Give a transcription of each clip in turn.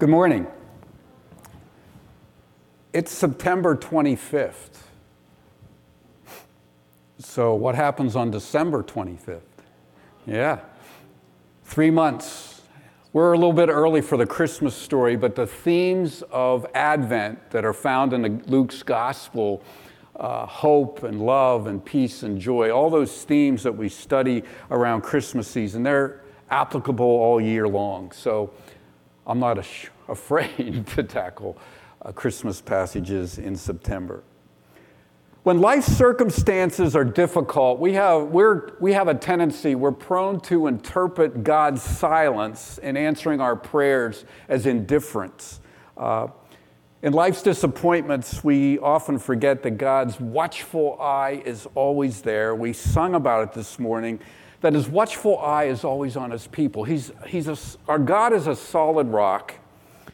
Good morning. It's September 25th. So, what happens on December 25th? Yeah, three months. We're a little bit early for the Christmas story, but the themes of Advent that are found in Luke's gospel uh, hope and love and peace and joy all those themes that we study around Christmas season they're applicable all year long. So, I'm not afraid to tackle uh, Christmas passages in September. When life circumstances are difficult, we have, we're, we have a tendency, we're prone to interpret God's silence in answering our prayers as indifference. Uh, in life's disappointments, we often forget that God's watchful eye is always there. We sung about it this morning that his watchful eye is always on his people. He's, he's a, our God is a solid rock,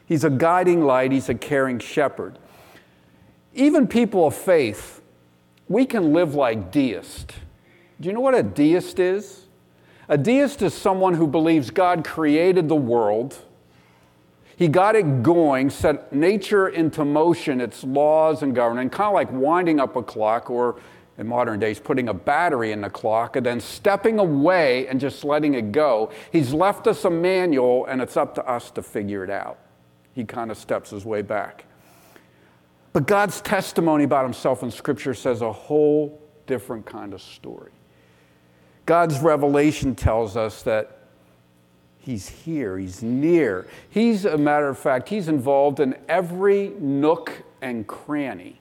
he's a guiding light, he's a caring shepherd. Even people of faith, we can live like deists. Do you know what a deist is? A deist is someone who believes God created the world. He got it going, set nature into motion, its laws and governing, kind of like winding up a clock or in modern days, putting a battery in the clock and then stepping away and just letting it go. He's left us a manual and it's up to us to figure it out. He kind of steps his way back. But God's testimony about himself in Scripture says a whole different kind of story. God's revelation tells us that He's here, He's near. He's, a matter of fact, He's involved in every nook and cranny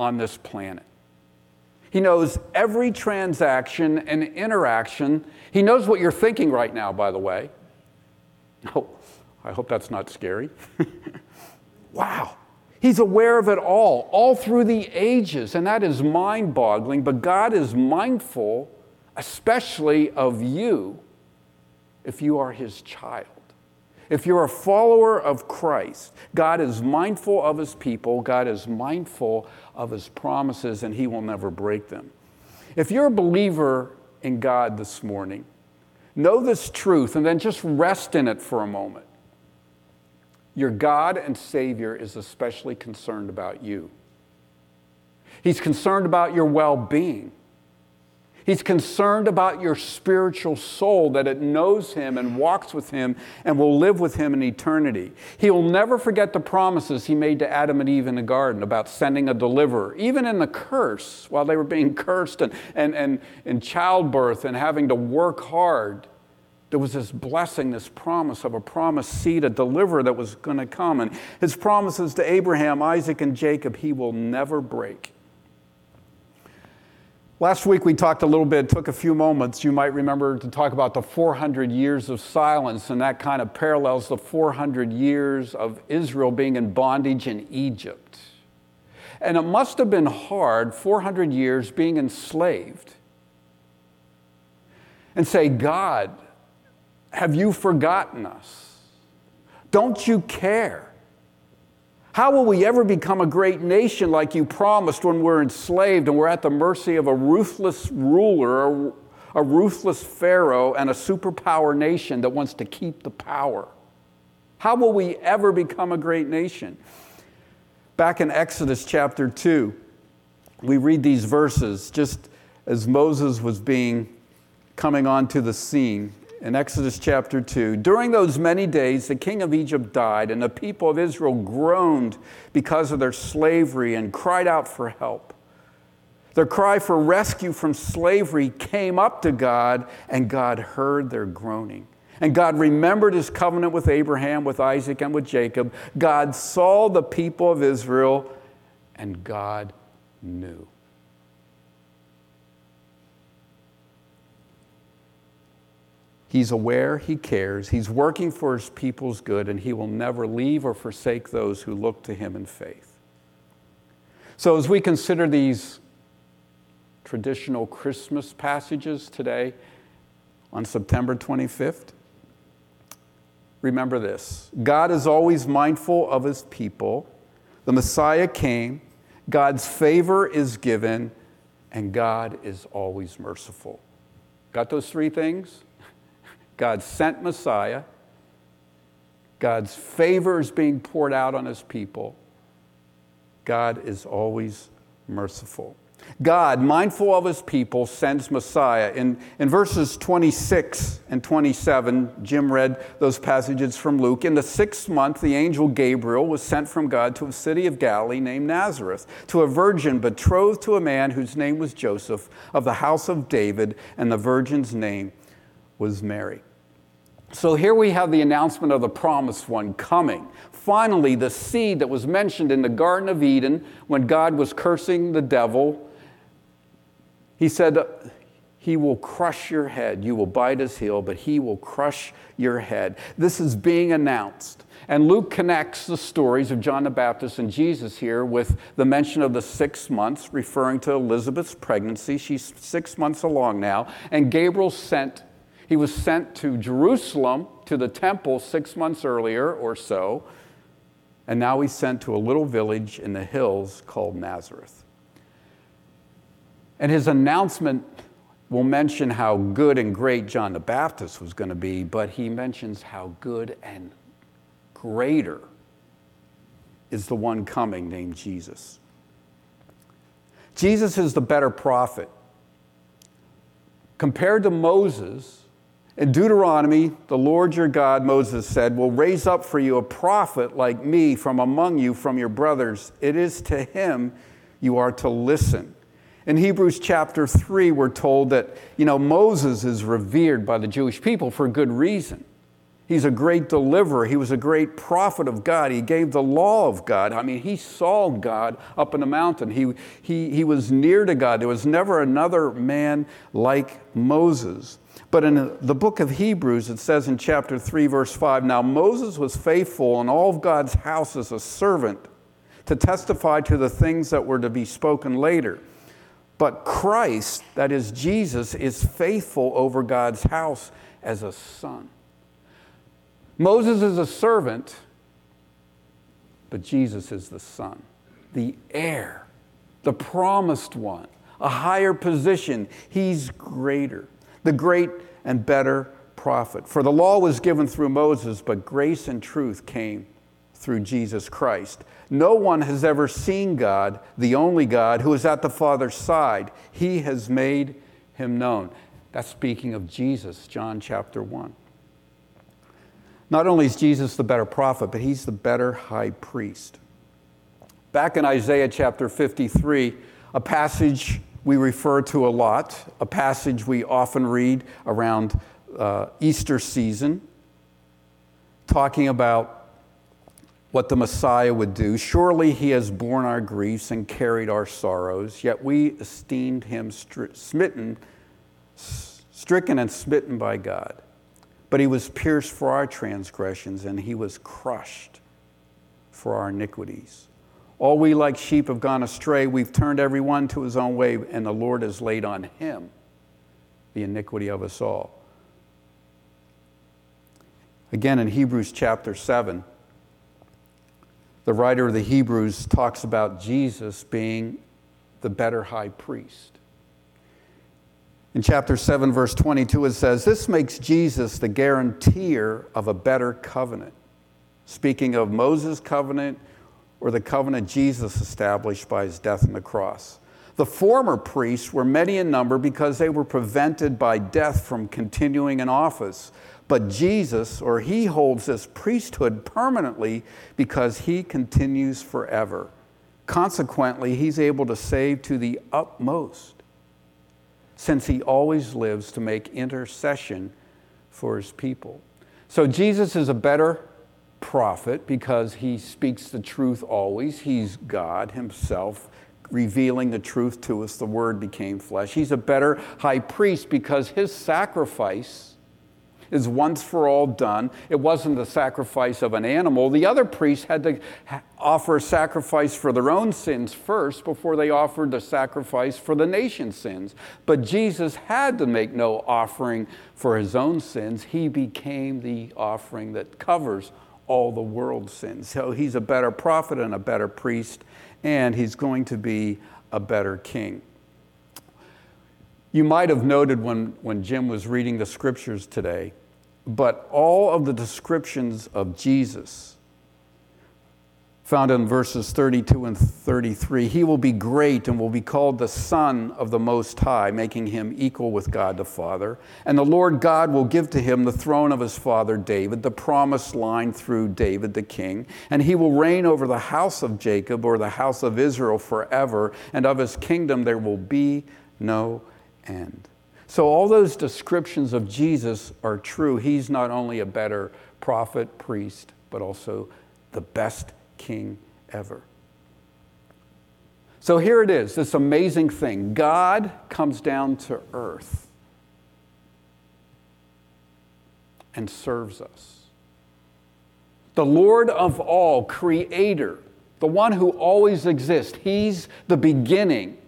on this planet. He knows every transaction and interaction. He knows what you're thinking right now, by the way. Oh, I hope that's not scary. wow. He's aware of it all, all through the ages, and that is mind boggling. But God is mindful, especially of you, if you are His child. If you're a follower of Christ, God is mindful of his people, God is mindful of his promises, and he will never break them. If you're a believer in God this morning, know this truth and then just rest in it for a moment. Your God and Savior is especially concerned about you. He's concerned about your well being. He's concerned about your spiritual soul, that it knows Him and walks with Him and will live with Him in eternity. He will never forget the promises He made to Adam and Eve in the garden about sending a deliverer, even in the curse, while they were being cursed and, and, and in childbirth and having to work hard. There was this blessing, this promise of a promised seed, a deliverer that was going to come. And his promises to Abraham, Isaac, and Jacob, he will never break. Last week we talked a little bit, took a few moments, you might remember, to talk about the 400 years of silence, and that kind of parallels the 400 years of Israel being in bondage in Egypt. And it must have been hard, 400 years being enslaved, and say, God, have you forgotten us? Don't you care? How will we ever become a great nation like you promised when we're enslaved and we're at the mercy of a ruthless ruler, a, ruthless Pharaoh, and a superpower nation that wants to keep the power? How will we ever become a great nation? Back in Exodus chapter 2, we read these verses just as Moses was being coming onto the scene in Exodus chapter 2. During those many days, the king of Egypt died, and the people of Israel groaned because of their slavery and cried out for help. Their cry for rescue from slavery came up to God, and God heard their groaning. And God remembered his covenant with Abraham, with Isaac, and with Jacob. God saw the people of Israel, and God knew. He's aware, he cares, he's working for his people's good, and he will never leave or forsake those who look to him in faith. So, as we consider these traditional Christmas passages today on September 25th, remember this God is always mindful of his people. The Messiah came, God's favor is given, and God is always merciful. Got those three things? God sent Messiah. God's favor is being poured out on his people. God is always merciful. God, mindful of his people, sends Messiah. In, in verses 26 and 27, Jim read those passages from Luke. In the sixth month, the angel Gabriel was sent from God to a city of Galilee named Nazareth, to a virgin betrothed to a man whose name was Joseph, of the house of David, and the virgin's name was Mary. So here we have the announcement of the promised one coming. Finally, the seed that was mentioned in the Garden of Eden when God was cursing the devil he said, He will crush your head. You will bite his heel, but he will crush your head. This is being announced. And Luke connects the stories of John the Baptist and Jesus here with the mention of the six months, referring to Elizabeth's pregnancy. She's six months along now. And Gabriel sent, he was sent to Jerusalem, to the temple, six months earlier or so. And now he's sent to a little village in the hills called Nazareth. And his announcement will mention how good and great John the Baptist was going to be, but he mentions how good and greater is the one coming named Jesus. Jesus is the better prophet. Compared to Moses, in Deuteronomy, the Lord your God, Moses said, will raise up for you a prophet like me from among you, from your brothers. It is to him you are to listen. In Hebrews chapter 3, we're told that, you know, Moses is revered by the Jewish people for good reason. He's a great deliverer. He was a great prophet of God. He gave the law of God. I mean, he saw God up in the mountain. He, he, he was near to God. There was never another man like Moses. But in the book of Hebrews, it says in chapter 3, verse 5 Now Moses was faithful in all of God's house as a servant to testify to the things that were to be spoken later. But Christ, that is Jesus, is faithful over God's house as a son. Moses is a servant, but Jesus is the son, the heir, the promised one, a higher position. He's greater, the great and better prophet. For the law was given through Moses, but grace and truth came through Jesus Christ. No one has ever seen God, the only God, who is at the Father's side. He has made him known. That's speaking of Jesus, John chapter 1. Not only is Jesus the better prophet, but he's the better high priest. Back in Isaiah chapter 53, a passage we refer to a lot, a passage we often read around uh, Easter season, talking about what the Messiah would do. Surely he has borne our griefs and carried our sorrows, yet we esteemed him stri- smitten, stricken and smitten by God. But he was pierced for our transgressions, and he was crushed for our iniquities. All we like sheep have gone astray. We've turned every one to his own way, and the Lord has laid on him the iniquity of us all. Again, in Hebrews chapter 7, the writer of the Hebrews talks about Jesus being the better high priest. In chapter 7, verse 22, it says, This makes Jesus the guarantor of a better covenant. Speaking of Moses' covenant or the covenant Jesus established by his death on the cross. The former priests were many in number because they were prevented by death from continuing in office. But Jesus, or he holds this priesthood permanently because he continues forever. Consequently, he's able to save to the utmost since he always lives to make intercession for his people. So Jesus is a better prophet because he speaks the truth always. He's God himself revealing the truth to us. The word became flesh. He's a better high priest because his sacrifice is once for all done. It wasn't the sacrifice of an animal. The other priests had to offer a sacrifice for their own sins first before they offered the sacrifice for the nation's sins. But Jesus had to make no offering for his own sins. He became the offering that covers all the world's sins. So he's a better prophet and a better priest, and he's going to be a better king. You might have noted when, when Jim was reading the scriptures today but all of the descriptions of Jesus found in verses 32 and 33. He will be great and will be called the Son of the Most High, making him equal with God the Father. And the Lord God will give to him the throne of his father David, the promised line through David the king. And he will reign over the house of Jacob or the house of Israel forever, and of his kingdom there will be no end. So, all those descriptions of Jesus are true. He's not only a better prophet, priest, but also the best king ever. So here it is this amazing thing God comes down to earth and serves us. The Lord of all, creator, the one who always exists, he's the beginning.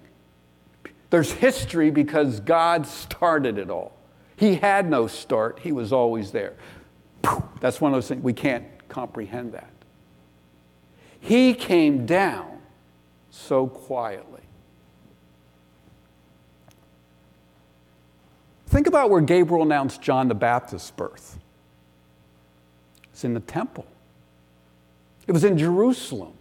There's history because God started it all. He had no start, he was always there. That's one of those things, we can't comprehend that. He came down so quietly. Think about where Gabriel announced John the Baptist's birth. It's in the temple. It was in Jerusalem.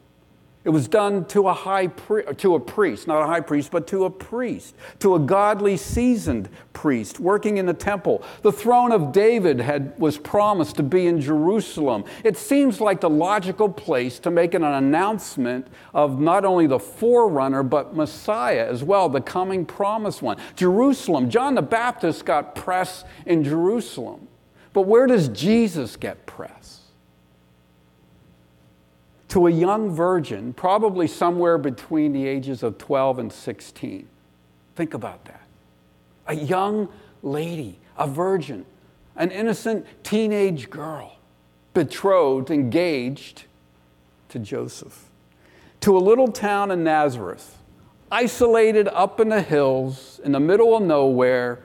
It was done to a high pri- to a priest, not a high priest, but to a priest, to a godly seasoned priest working in the temple. The throne of David had was promised to be in Jerusalem. It seems like the logical place to make an announcement of not only the forerunner but Messiah as well, the coming promised one. Jerusalem, John the Baptist got press in Jerusalem. But where does Jesus get press? To a young virgin, probably somewhere between the ages of 12 and 16. Think about that. A young lady, a virgin, an innocent teenage girl, betrothed, engaged to Joseph, to a little town in Nazareth, isolated up in the hills, in the middle of nowhere.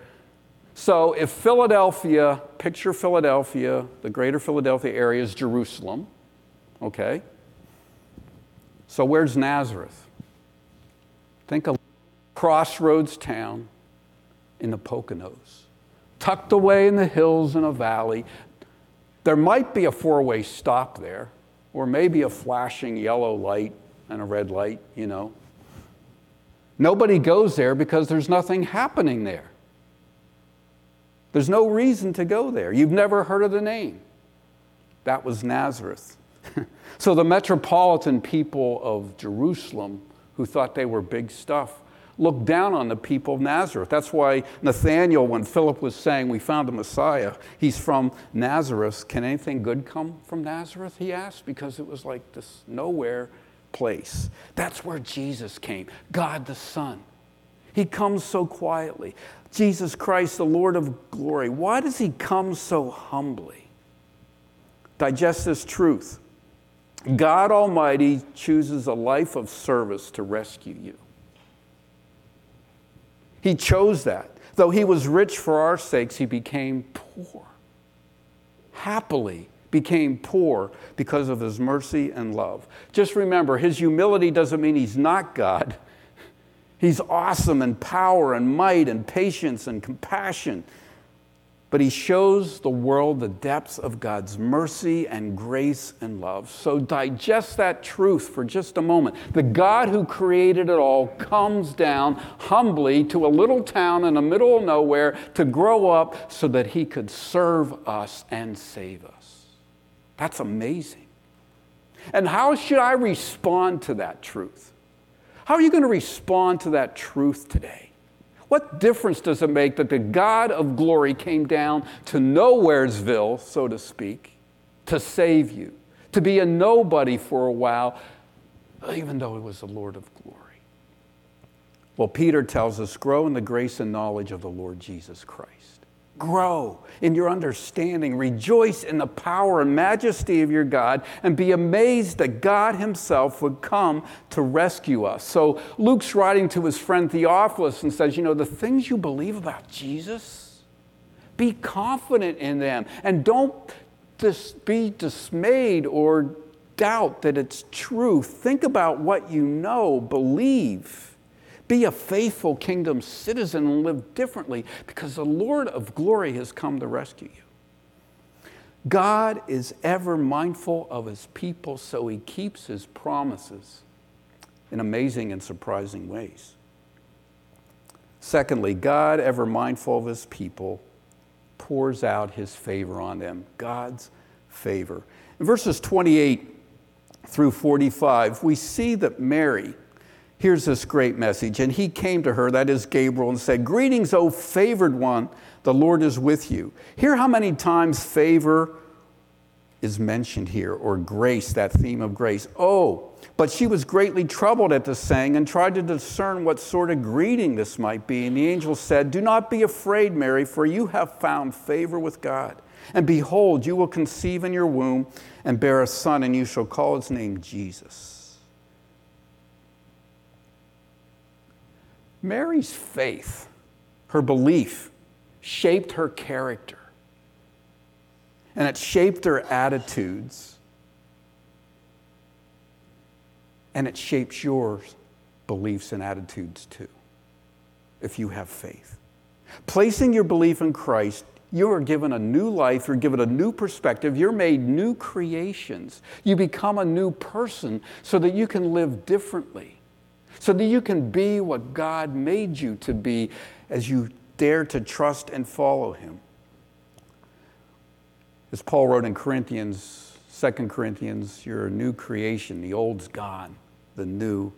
So, if Philadelphia, picture Philadelphia, the greater Philadelphia area is Jerusalem, okay? So, where's Nazareth? Think of crossroads town in the Poconos, tucked away in the hills in a valley. There might be a four way stop there, or maybe a flashing yellow light and a red light, you know. Nobody goes there because there's nothing happening there. There's no reason to go there. You've never heard of the name. That was Nazareth. so the metropolitan people of Jerusalem, who thought they were big stuff, looked down on the people of Nazareth. That's why Nathanael, when Philip was saying, We found the Messiah, he's from Nazareth. Can anything good come from Nazareth? He asked, because it was like this nowhere place. That's where Jesus came, God the Son. He comes so quietly. Jesus Christ, the Lord of glory. Why does he come so humbly? Digest this truth. God Almighty chooses a life of service to rescue you. He chose that. Though he was rich for our sakes, he became poor. Happily became poor because of his mercy and love. Just remember, his humility doesn't mean he's not God. He's awesome in power and might and patience and compassion but he shows the world the depths of God's mercy and grace and love. So digest that truth for just a moment. The God who created it all comes down humbly to a little town in the middle of nowhere to grow up so that he could serve us and save us. That's amazing. And how should I respond to that truth? How are you going to respond to that truth today? What difference does it make that the God of glory came down to Nowheresville, so to speak, to save you, to be a nobody for a while, even though he was the Lord of glory? Well, Peter tells us grow in the grace and knowledge of the Lord Jesus Christ. Grow in your understanding. Rejoice in the power and majesty of your God and be amazed that God Himself would come to rescue us. So Luke's writing to his friend Theophilus and says, You know, the things you believe about Jesus, be confident in them and don't dis- be dismayed or doubt that it's true. Think about what you know, believe. Be a faithful kingdom citizen and live differently because the Lord of glory has come to rescue you. God is ever mindful of his people, so he keeps his promises in amazing and surprising ways. Secondly, God, ever mindful of his people, pours out his favor on them. God's favor. In verses 28 through 45, we see that Mary hears this great message. And he came to her, that is Gabriel, and said, Greetings, O favored one, the Lord is with you. Hear how many times favor is mentioned here, or grace, that theme of grace. Oh, but she was greatly troubled at the saying and tried to discern what sort of greeting this might be. And the angel said, Do not be afraid, Mary, for you have found favor with God. And behold, you will conceive in your womb and bear a son, and you shall call his name Jesus. Mary's faith, her belief, shaped her character, and it shaped her attitudes, and it shapes your beliefs and attitudes too, if you have faith. Placing your belief in Christ you are given a new life, you're given a new perspective, you're made new creations. You become a new person so that you can live differently, so that you can be what God made you to be as you dare to trust and follow Him. As Paul wrote in Corinthians, 2 Corinthians, you're a new creation. The old's gone, the new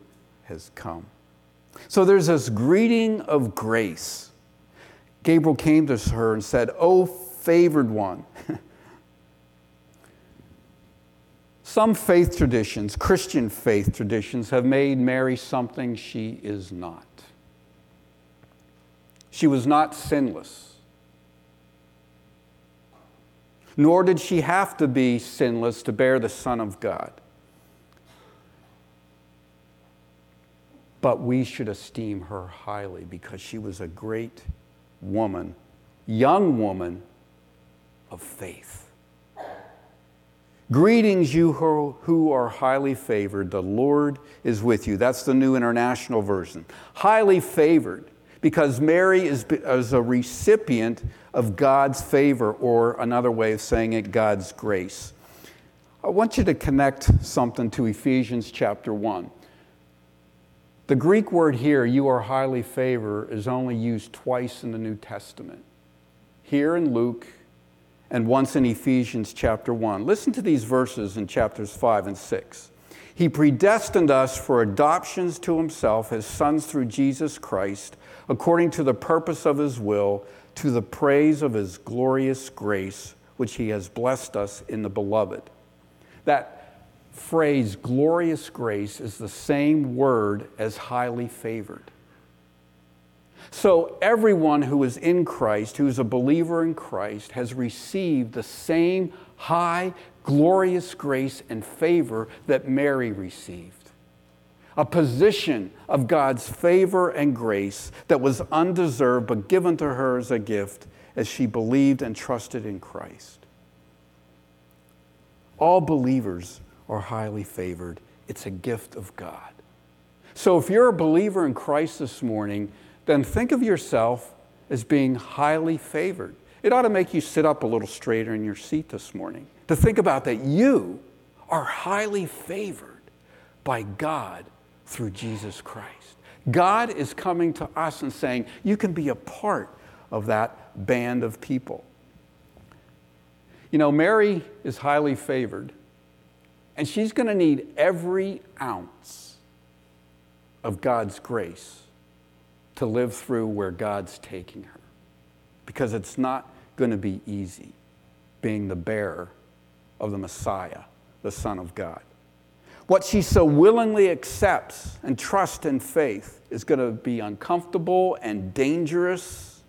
has come. So there's this greeting of grace Gabriel came to her and said, Oh, favored one. Some faith traditions, Christian faith traditions, have made Mary something she is not. She was not sinless. Nor did she have to be sinless to bear the Son of God. But we should esteem her highly because she was a great woman, young woman of faith. Greetings, you who are highly favored. The Lord is with you. That's the New International Version. Highly favored because Mary is, is a recipient of God's favor, or another way of saying it, God's grace. I want you to connect something to Ephesians chapter 1. The Greek word here, you are highly favored, is only used twice in the New Testament. Here in Luke and once in Ephesians chapter 1. Listen to these verses in chapters 5 and 6. He predestined us for adoptions to himself as sons through Jesus Christ, according to the purpose of his will, to the praise of his glorious grace, which he has blessed us in the beloved. That phrase glorious grace is the same word as highly favored. So, everyone who is in Christ, who is a believer in Christ, has received the same high, glorious grace and favor that Mary received. A position of God's favor and grace that was undeserved but given to her as a gift as she believed and trusted in Christ. All believers are highly favored. It's a gift of God. So if you're a believer in Christ this morning, then think of yourself as being highly favored. It ought to make you sit up a little straighter in your seat this morning to think about that you are highly favored by God through Jesus Christ. God is coming to us and saying, You can be a part of that band of people. You know, Mary is highly favored and she's going to need every ounce of God's grace to live through where God's taking her. Because it's not going to be easy being the bearer of the Messiah, the Son of God. What she so willingly accepts and trusts in faith is going to be uncomfortable and dangerous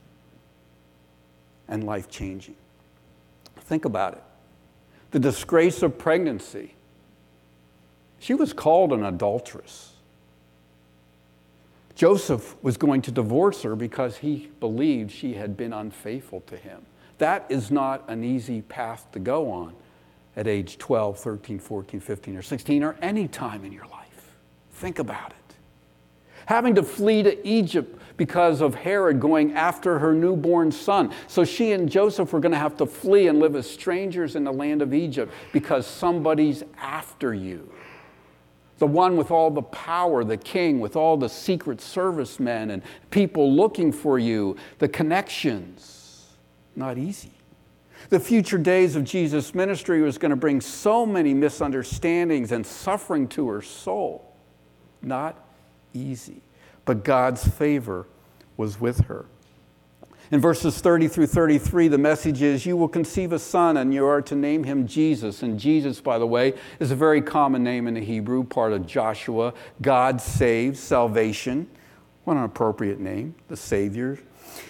and life changing. Think about it. The disgrace of pregnancy she was called an adulteress. Joseph was going to divorce her because he believed she had been unfaithful to him. That is not an easy path to go on at age 12, 13, 14, 15, or 16, or any time in your life. Think about it. having to flee to Egypt because of Herod going after her newborn son. So she and Joseph were going to have to flee and live as strangers in the land of Egypt because somebody's after you. The one with all the power, the king, with all the secret service men and people looking for you, the connections. Not easy. The future days of Jesus' ministry was going to bring so many misunderstandings and suffering to her soul. Not easy. But God's favor was with her. In verses 30 through 33, the message is You will conceive a son, and you are to name him Jesus. And Jesus, by the way, is a very common name in the Hebrew, part of Joshua. God saves, salvation. What an appropriate name, the Savior,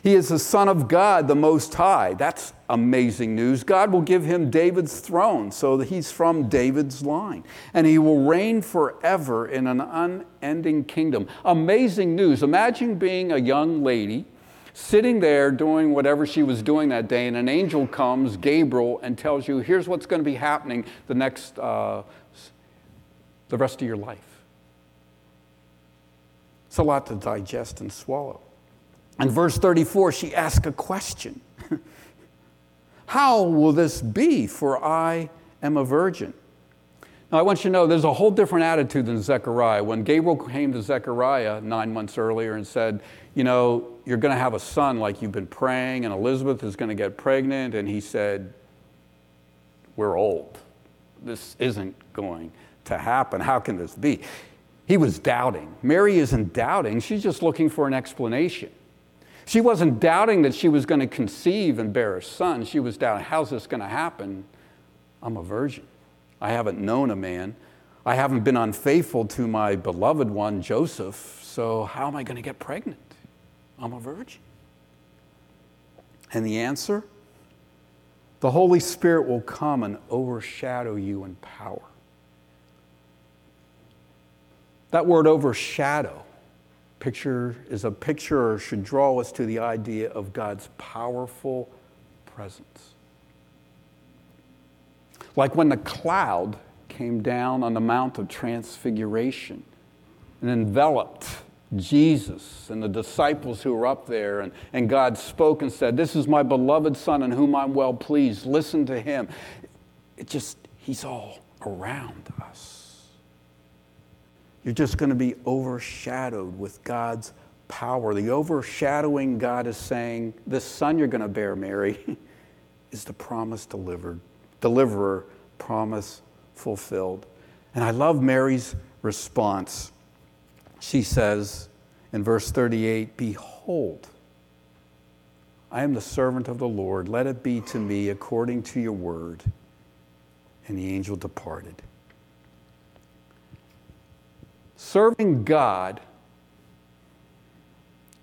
he is the Son of God, the Most High. That's amazing news. God will give him David's throne so that he's from David's line. And he will reign forever in an unending kingdom. Amazing news. Imagine being a young lady sitting there doing whatever she was doing that day, and an angel comes, Gabriel, and tells you, here's what's going to be happening the next, uh, the rest of your life. It's a lot to digest and swallow. In verse 34, she asks a question How will this be? For I am a virgin. Now, I want you to know there's a whole different attitude than Zechariah. When Gabriel came to Zechariah nine months earlier and said, You know, you're going to have a son like you've been praying, and Elizabeth is going to get pregnant, and he said, We're old. This isn't going to happen. How can this be? He was doubting. Mary isn't doubting, she's just looking for an explanation. She wasn't doubting that she was going to conceive and bear a son. She was doubting, how's this going to happen? I'm a virgin. I haven't known a man. I haven't been unfaithful to my beloved one, Joseph. So how am I going to get pregnant? I'm a virgin. And the answer? The Holy Spirit will come and overshadow you in power. That word overshadow picture is a picture or should draw us to the idea of God's powerful presence. Like when the cloud came down on the Mount of Transfiguration and enveloped Jesus and the disciples who were up there, and, and God spoke and said, This is my beloved Son in whom I'm well pleased. Listen to him. It just, he's all around us. You're just going to be overshadowed with God's power. The overshadowing God is saying, This son you're going to bear, Mary, is the promise delivered, deliverer, promise fulfilled. And I love Mary's response. She says in verse 38 Behold, I am the servant of the Lord. Let it be to me according to your word. And the angel departed. Serving God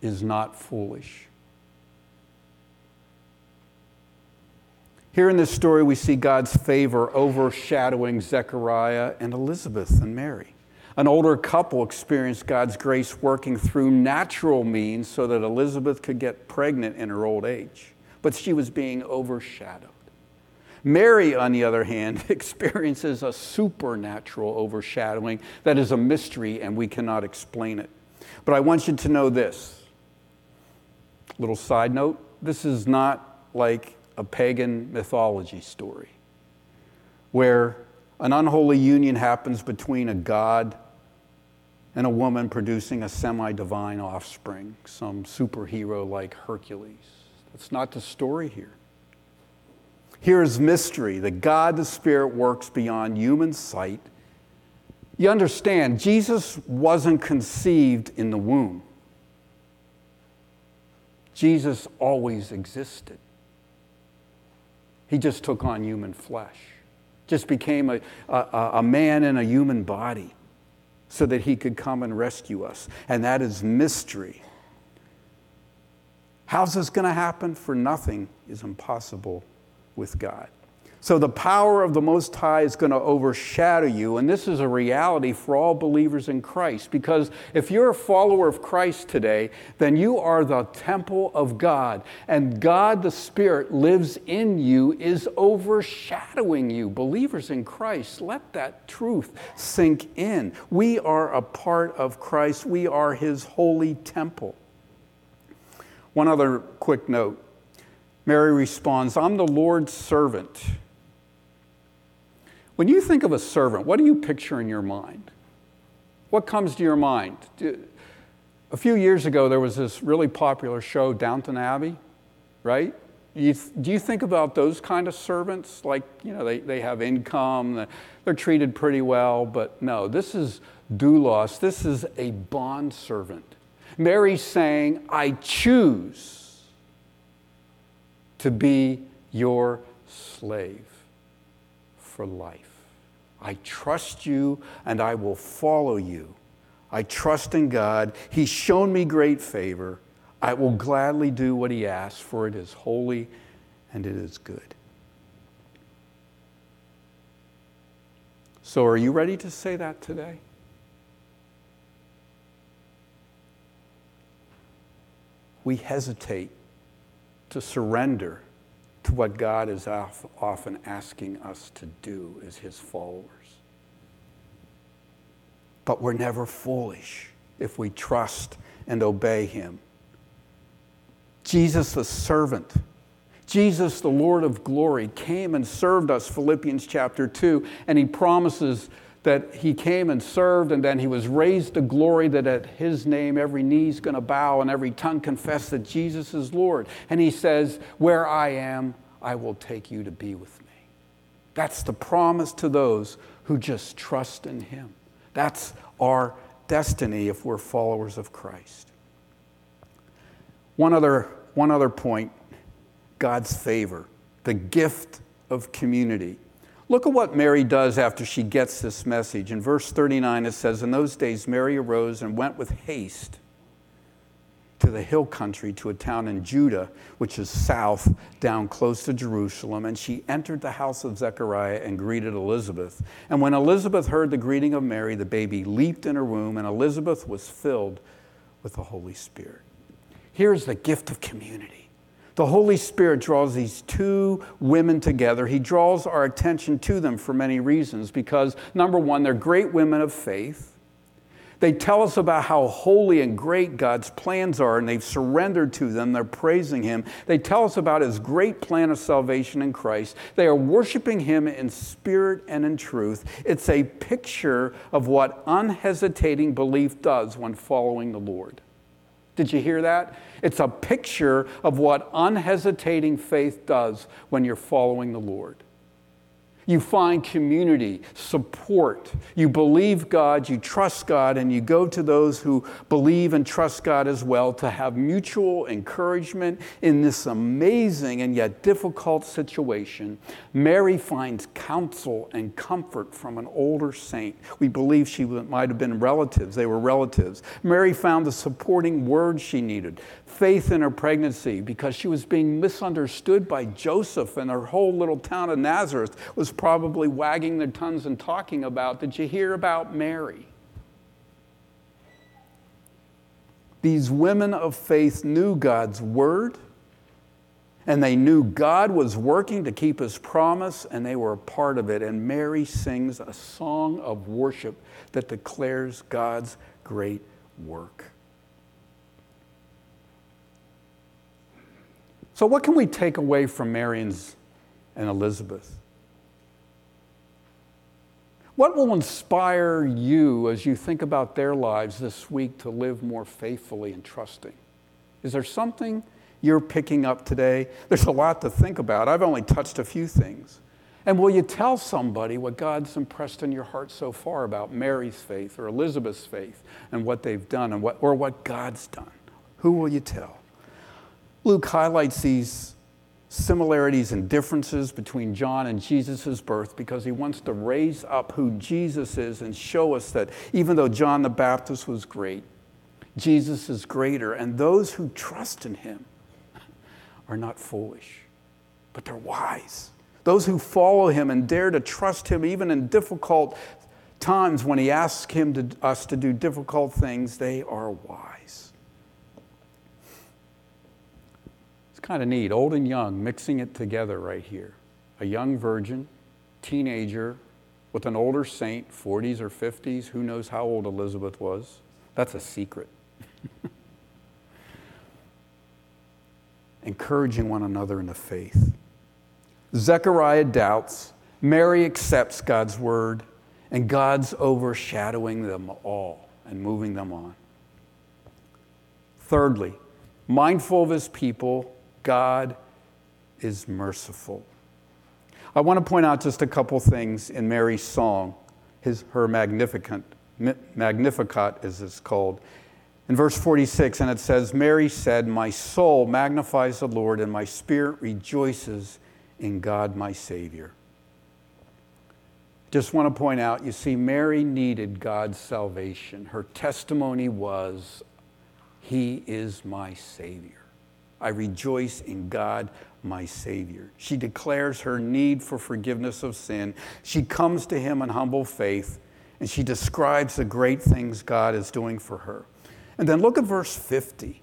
is not foolish. Here in this story, we see God's favor overshadowing Zechariah and Elizabeth and Mary. An older couple experienced God's grace working through natural means so that Elizabeth could get pregnant in her old age, but she was being overshadowed. Mary, on the other hand, experiences a supernatural overshadowing that is a mystery and we cannot explain it. But I want you to know this. Little side note this is not like a pagan mythology story where an unholy union happens between a god and a woman producing a semi divine offspring, some superhero like Hercules. That's not the story here. Here is mystery that God the Spirit works beyond human sight. You understand, Jesus wasn't conceived in the womb, Jesus always existed. He just took on human flesh, just became a, a, a man in a human body so that he could come and rescue us. And that is mystery. How's this going to happen? For nothing is impossible with God. So the power of the Most High is going to overshadow you. And this is a reality for all believers in Christ. Because if you're a follower of Christ today, then you are the temple of God. And God, the Spirit, lives in you, is overshadowing you. Believers in Christ, let that truth sink in. We are a part of Christ, we are His holy temple. One other quick note Mary responds, I'm the Lord's servant. When you think of a servant, what do you picture in your mind? What comes to your mind? A few years ago, there was this really popular show, Downton Abbey, right? You do you think about those kind of servants? Like, you know, they, they have income, they're treated pretty well, but no, this is doulos. This is a bond servant. Mary's saying, I choose to be your slave for life. I trust you and I will follow you. I trust in God. He's shown me great favor. I will gladly do what He asks, for it is holy and it is good. So, are you ready to say that today? We hesitate to surrender to what God is often asking us to do as His followers. But we're never foolish if we trust and obey Him. Jesus, the servant, Jesus, the Lord of glory, came and served us, Philippians chapter 2, and He promises that he came and served and then he was raised to glory that at his name every knee's going to bow and every tongue confess that Jesus is Lord. And he says, Where I am, I will take you to be with me. That's the promise to those who just trust in him. That's our destiny if we're followers of Christ. One other, one other point God's favor, the gift of community. Look at what Mary does after she gets this message. In verse 39, it says, In those days, Mary arose and went with haste to the hill country to a town in Judah, which is south, down close to Jerusalem. And she entered the house of Zechariah and greeted Elizabeth. And when Elizabeth heard the greeting of Mary, the baby leaped in her womb, and Elizabeth was filled with the Holy Spirit. Here's the gift of community. The Holy Spirit draws these two women together. He draws our attention to them for many reasons because, number one, they're great women of faith. They tell us about how holy and great God's plans are, and they've surrendered to them. They're praising Him. They tell us about His great plan of salvation in Christ. They are worshiping Him in spirit and in truth. It's a picture of what unhesitating belief does when following the Lord. Did you hear that? It's a picture of what unhesitating faith does when you're following the Lord. You find community, support. You believe God, you trust God, and you go to those who believe and trust God as well to have mutual encouragement in this amazing and yet difficult situation. Mary finds counsel and comfort from an older saint. We believe she might have been relatives, they were relatives. Mary found the supporting words she needed faith in her pregnancy because she was being misunderstood by Joseph, and her whole little town of Nazareth was probably wagging their tongues and talking about Did you hear about Mary? These women of faith knew God's word, and they knew God was working to keep his promise, and they were a part of it. And Mary sings a song of worship that declares God's great work. So, what can we take away from Mary's and Elizabeth? What will inspire you as you think about their lives this week to live more faithfully and trusting? Is there something you're picking up today? There's a lot to think about. I've only touched a few things. And will you tell somebody what God's impressed in your heart so far about Mary's faith or Elizabeth's faith and what they've done and what, or what God's done? Who will you tell? Luke highlights these similarities and differences between John and Jesus' birth because he wants to raise up who Jesus is and show us that even though John the Baptist was great, Jesus is greater. And those who trust in him are not foolish, but they're wise. those who follow him and dare to trust him even in difficult times when he asks him to, us to do difficult things, they are wise. It's kind of neat, old and young, mixing it together right here. A young virgin, teenager, with an older saint, 40s or 50s, who knows how old Elizabeth was. That's a secret. Encouraging one another in the faith. Zechariah doubts, Mary accepts God's word, and God's overshadowing them all and moving them on. Thirdly, mindful of his people, God is merciful. I want to point out just a couple things in Mary's song, his, her Magnificat, Magnificat as it's called. In verse 46, and it says, Mary said, My soul magnifies the Lord, and my spirit rejoices in God my Savior. Just want to point out, you see, Mary needed God's salvation. Her testimony was, He is my Savior. I rejoice in God, my Savior. She declares her need for forgiveness of sin. She comes to Him in humble faith, and she describes the great things God is doing for her. And then look at verse 50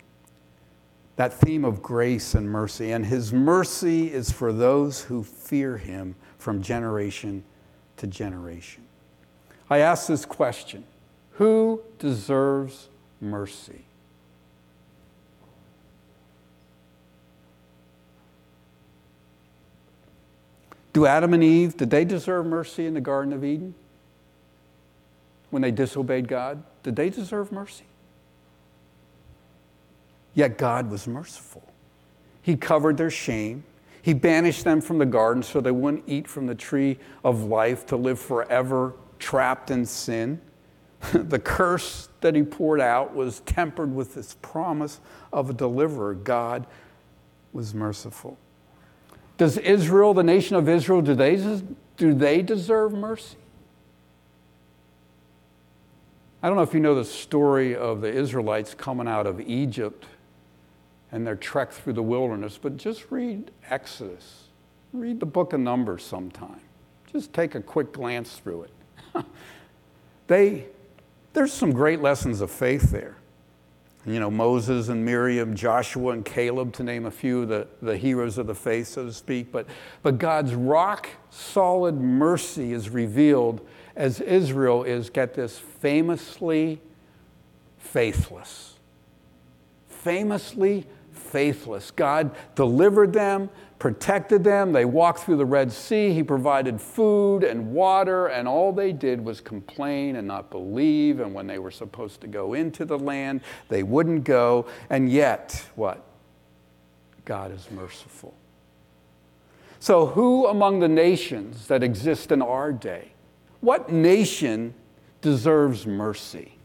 that theme of grace and mercy. And His mercy is for those who fear Him from generation to generation. I ask this question Who deserves mercy? Do Adam and Eve, did they deserve mercy in the Garden of Eden? When they disobeyed God? Did they deserve mercy? Yet God was merciful. He covered their shame. He banished them from the garden so they wouldn't eat from the tree of life to live forever trapped in sin. the curse that he poured out was tempered with this promise of a deliverer. God was merciful. Does Israel, the nation of Israel, do they, do they deserve mercy? I don't know if you know the story of the Israelites coming out of Egypt and their trek through the wilderness, but just read Exodus. Read the book of Numbers sometime. Just take a quick glance through it. they, there's some great lessons of faith there you know, Moses and Miriam, Joshua and Caleb, to name a few, the, the heroes of the faith, so to speak. But, but God's rock solid mercy is revealed as Israel is, get this, famously faithless. Famously faithless. God delivered them, protected them. They walked through the Red Sea. He provided food and water, and all they did was complain and not believe. And when they were supposed to go into the land, they wouldn't go. And yet, what? God is merciful. So, who among the nations that exist in our day, what nation deserves mercy?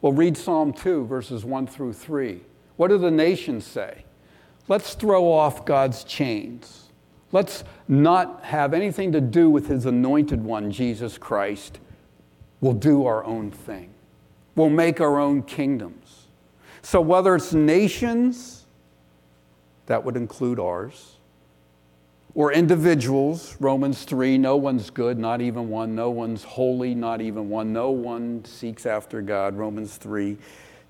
Well, read Psalm 2, verses 1 through 3. What do the nations say? Let's throw off God's chains. Let's not have anything to do with his anointed one, Jesus Christ. We'll do our own thing. We'll make our own kingdoms. So, whether it's nations, that would include ours, or individuals, Romans 3, no one's good, not even one. No one's holy, not even one. No one seeks after God, Romans 3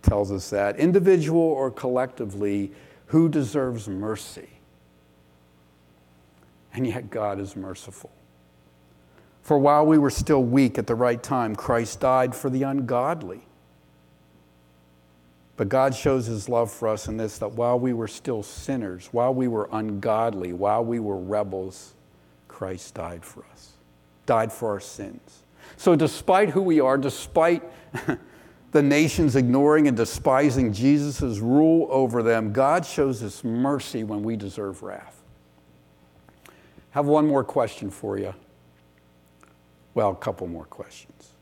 tells us that, individual or collectively, who deserves mercy? And yet God is merciful. For while we were still weak at the right time, Christ died for the ungodly. But God shows his love for us in this that while we were still sinners, while we were ungodly, while we were rebels, Christ died for us, died for our sins. So, despite who we are, despite the nations ignoring and despising Jesus' rule over them, God shows us mercy when we deserve wrath. Have one more question for you. Well, a couple more questions.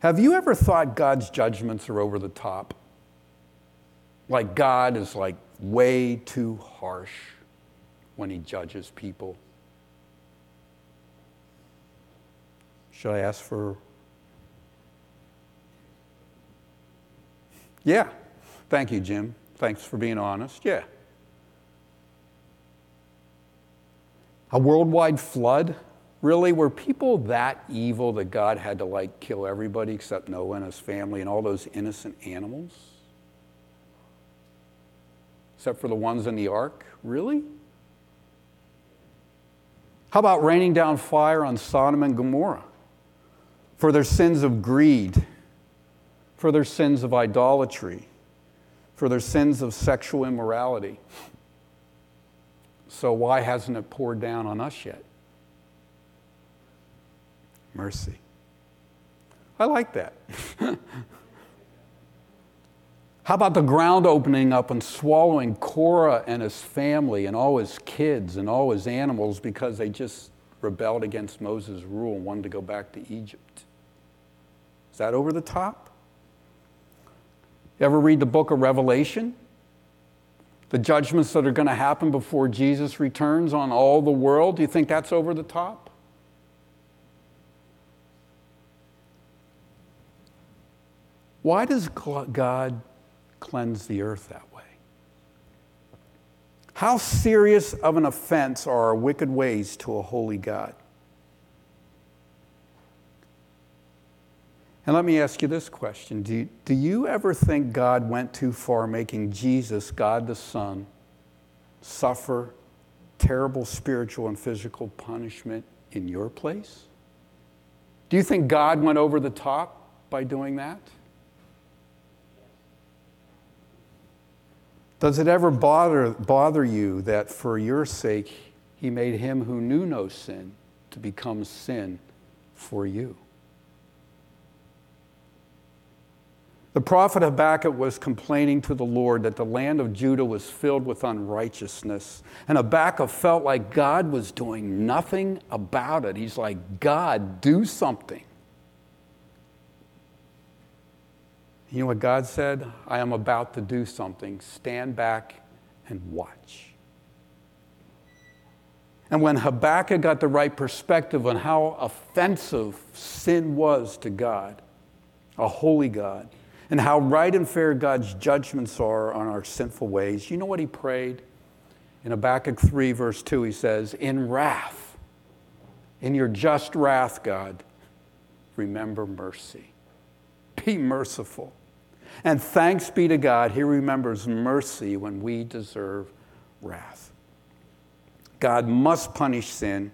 Have you ever thought God's judgments are over the top? Like God is like way too harsh when he judges people? Should I ask for Yeah. Thank you, Jim. Thanks for being honest. Yeah. A worldwide flood? Really? Were people that evil that God had to like kill everybody except Noah and his family and all those innocent animals? Except for the ones in the ark? Really? How about raining down fire on Sodom and Gomorrah for their sins of greed, for their sins of idolatry, for their sins of sexual immorality? So, why hasn't it poured down on us yet? Mercy. I like that. How about the ground opening up and swallowing Korah and his family and all his kids and all his animals because they just rebelled against Moses' rule and wanted to go back to Egypt? Is that over the top? You ever read the book of Revelation? The judgments that are going to happen before Jesus returns on all the world, do you think that's over the top? Why does God cleanse the earth that way? How serious of an offense are our wicked ways to a holy God? And let me ask you this question do you, do you ever think God went too far making Jesus, God the Son, suffer terrible spiritual and physical punishment in your place? Do you think God went over the top by doing that? Does it ever bother, bother you that for your sake he made him who knew no sin to become sin for you? The prophet Habakkuk was complaining to the Lord that the land of Judah was filled with unrighteousness. And Habakkuk felt like God was doing nothing about it. He's like, God, do something. You know what God said? I am about to do something. Stand back and watch. And when Habakkuk got the right perspective on how offensive sin was to God, a holy God, and how right and fair God's judgments are on our sinful ways, you know what he prayed? In Habakkuk 3, verse 2, he says, In wrath, in your just wrath, God, remember mercy. Be merciful. And thanks be to God, He remembers mercy when we deserve wrath. God must punish sin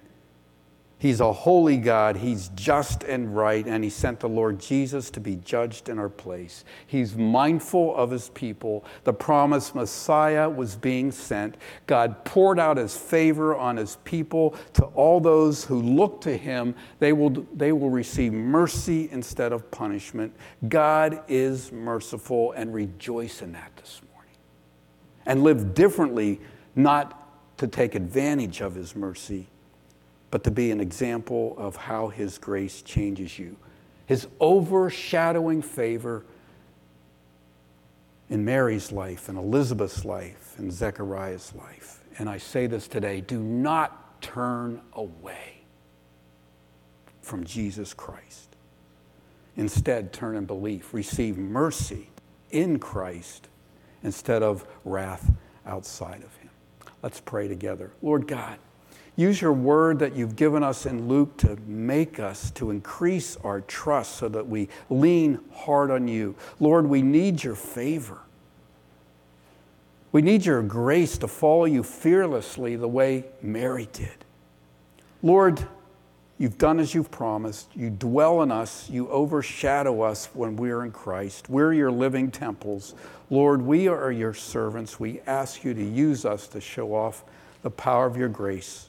He's a holy God. He's just and right, and He sent the Lord Jesus to be judged in our place. He's mindful of His people. The promised Messiah was being sent. God poured out His favor on His people. To all those who look to Him, they will, they will receive mercy instead of punishment. God is merciful, and rejoice in that this morning. And live differently, not to take advantage of His mercy but to be an example of how His grace changes you. His overshadowing favor in Mary's life, and Elizabeth's life, and Zechariah's life. And I say this today do not turn away from Jesus Christ. Instead, turn in belief. Receive mercy in Christ instead of wrath outside of Him. Let's pray together. Lord God, Use your word that you've given us in Luke to make us, to increase our trust so that we lean hard on you. Lord, we need your favor. We need your grace to follow you fearlessly the way Mary did. Lord, you've done as you've promised. You dwell in us. You overshadow us when we're in Christ. We're your living temples. Lord, we are your servants. We ask you to use us to show off the power of your grace.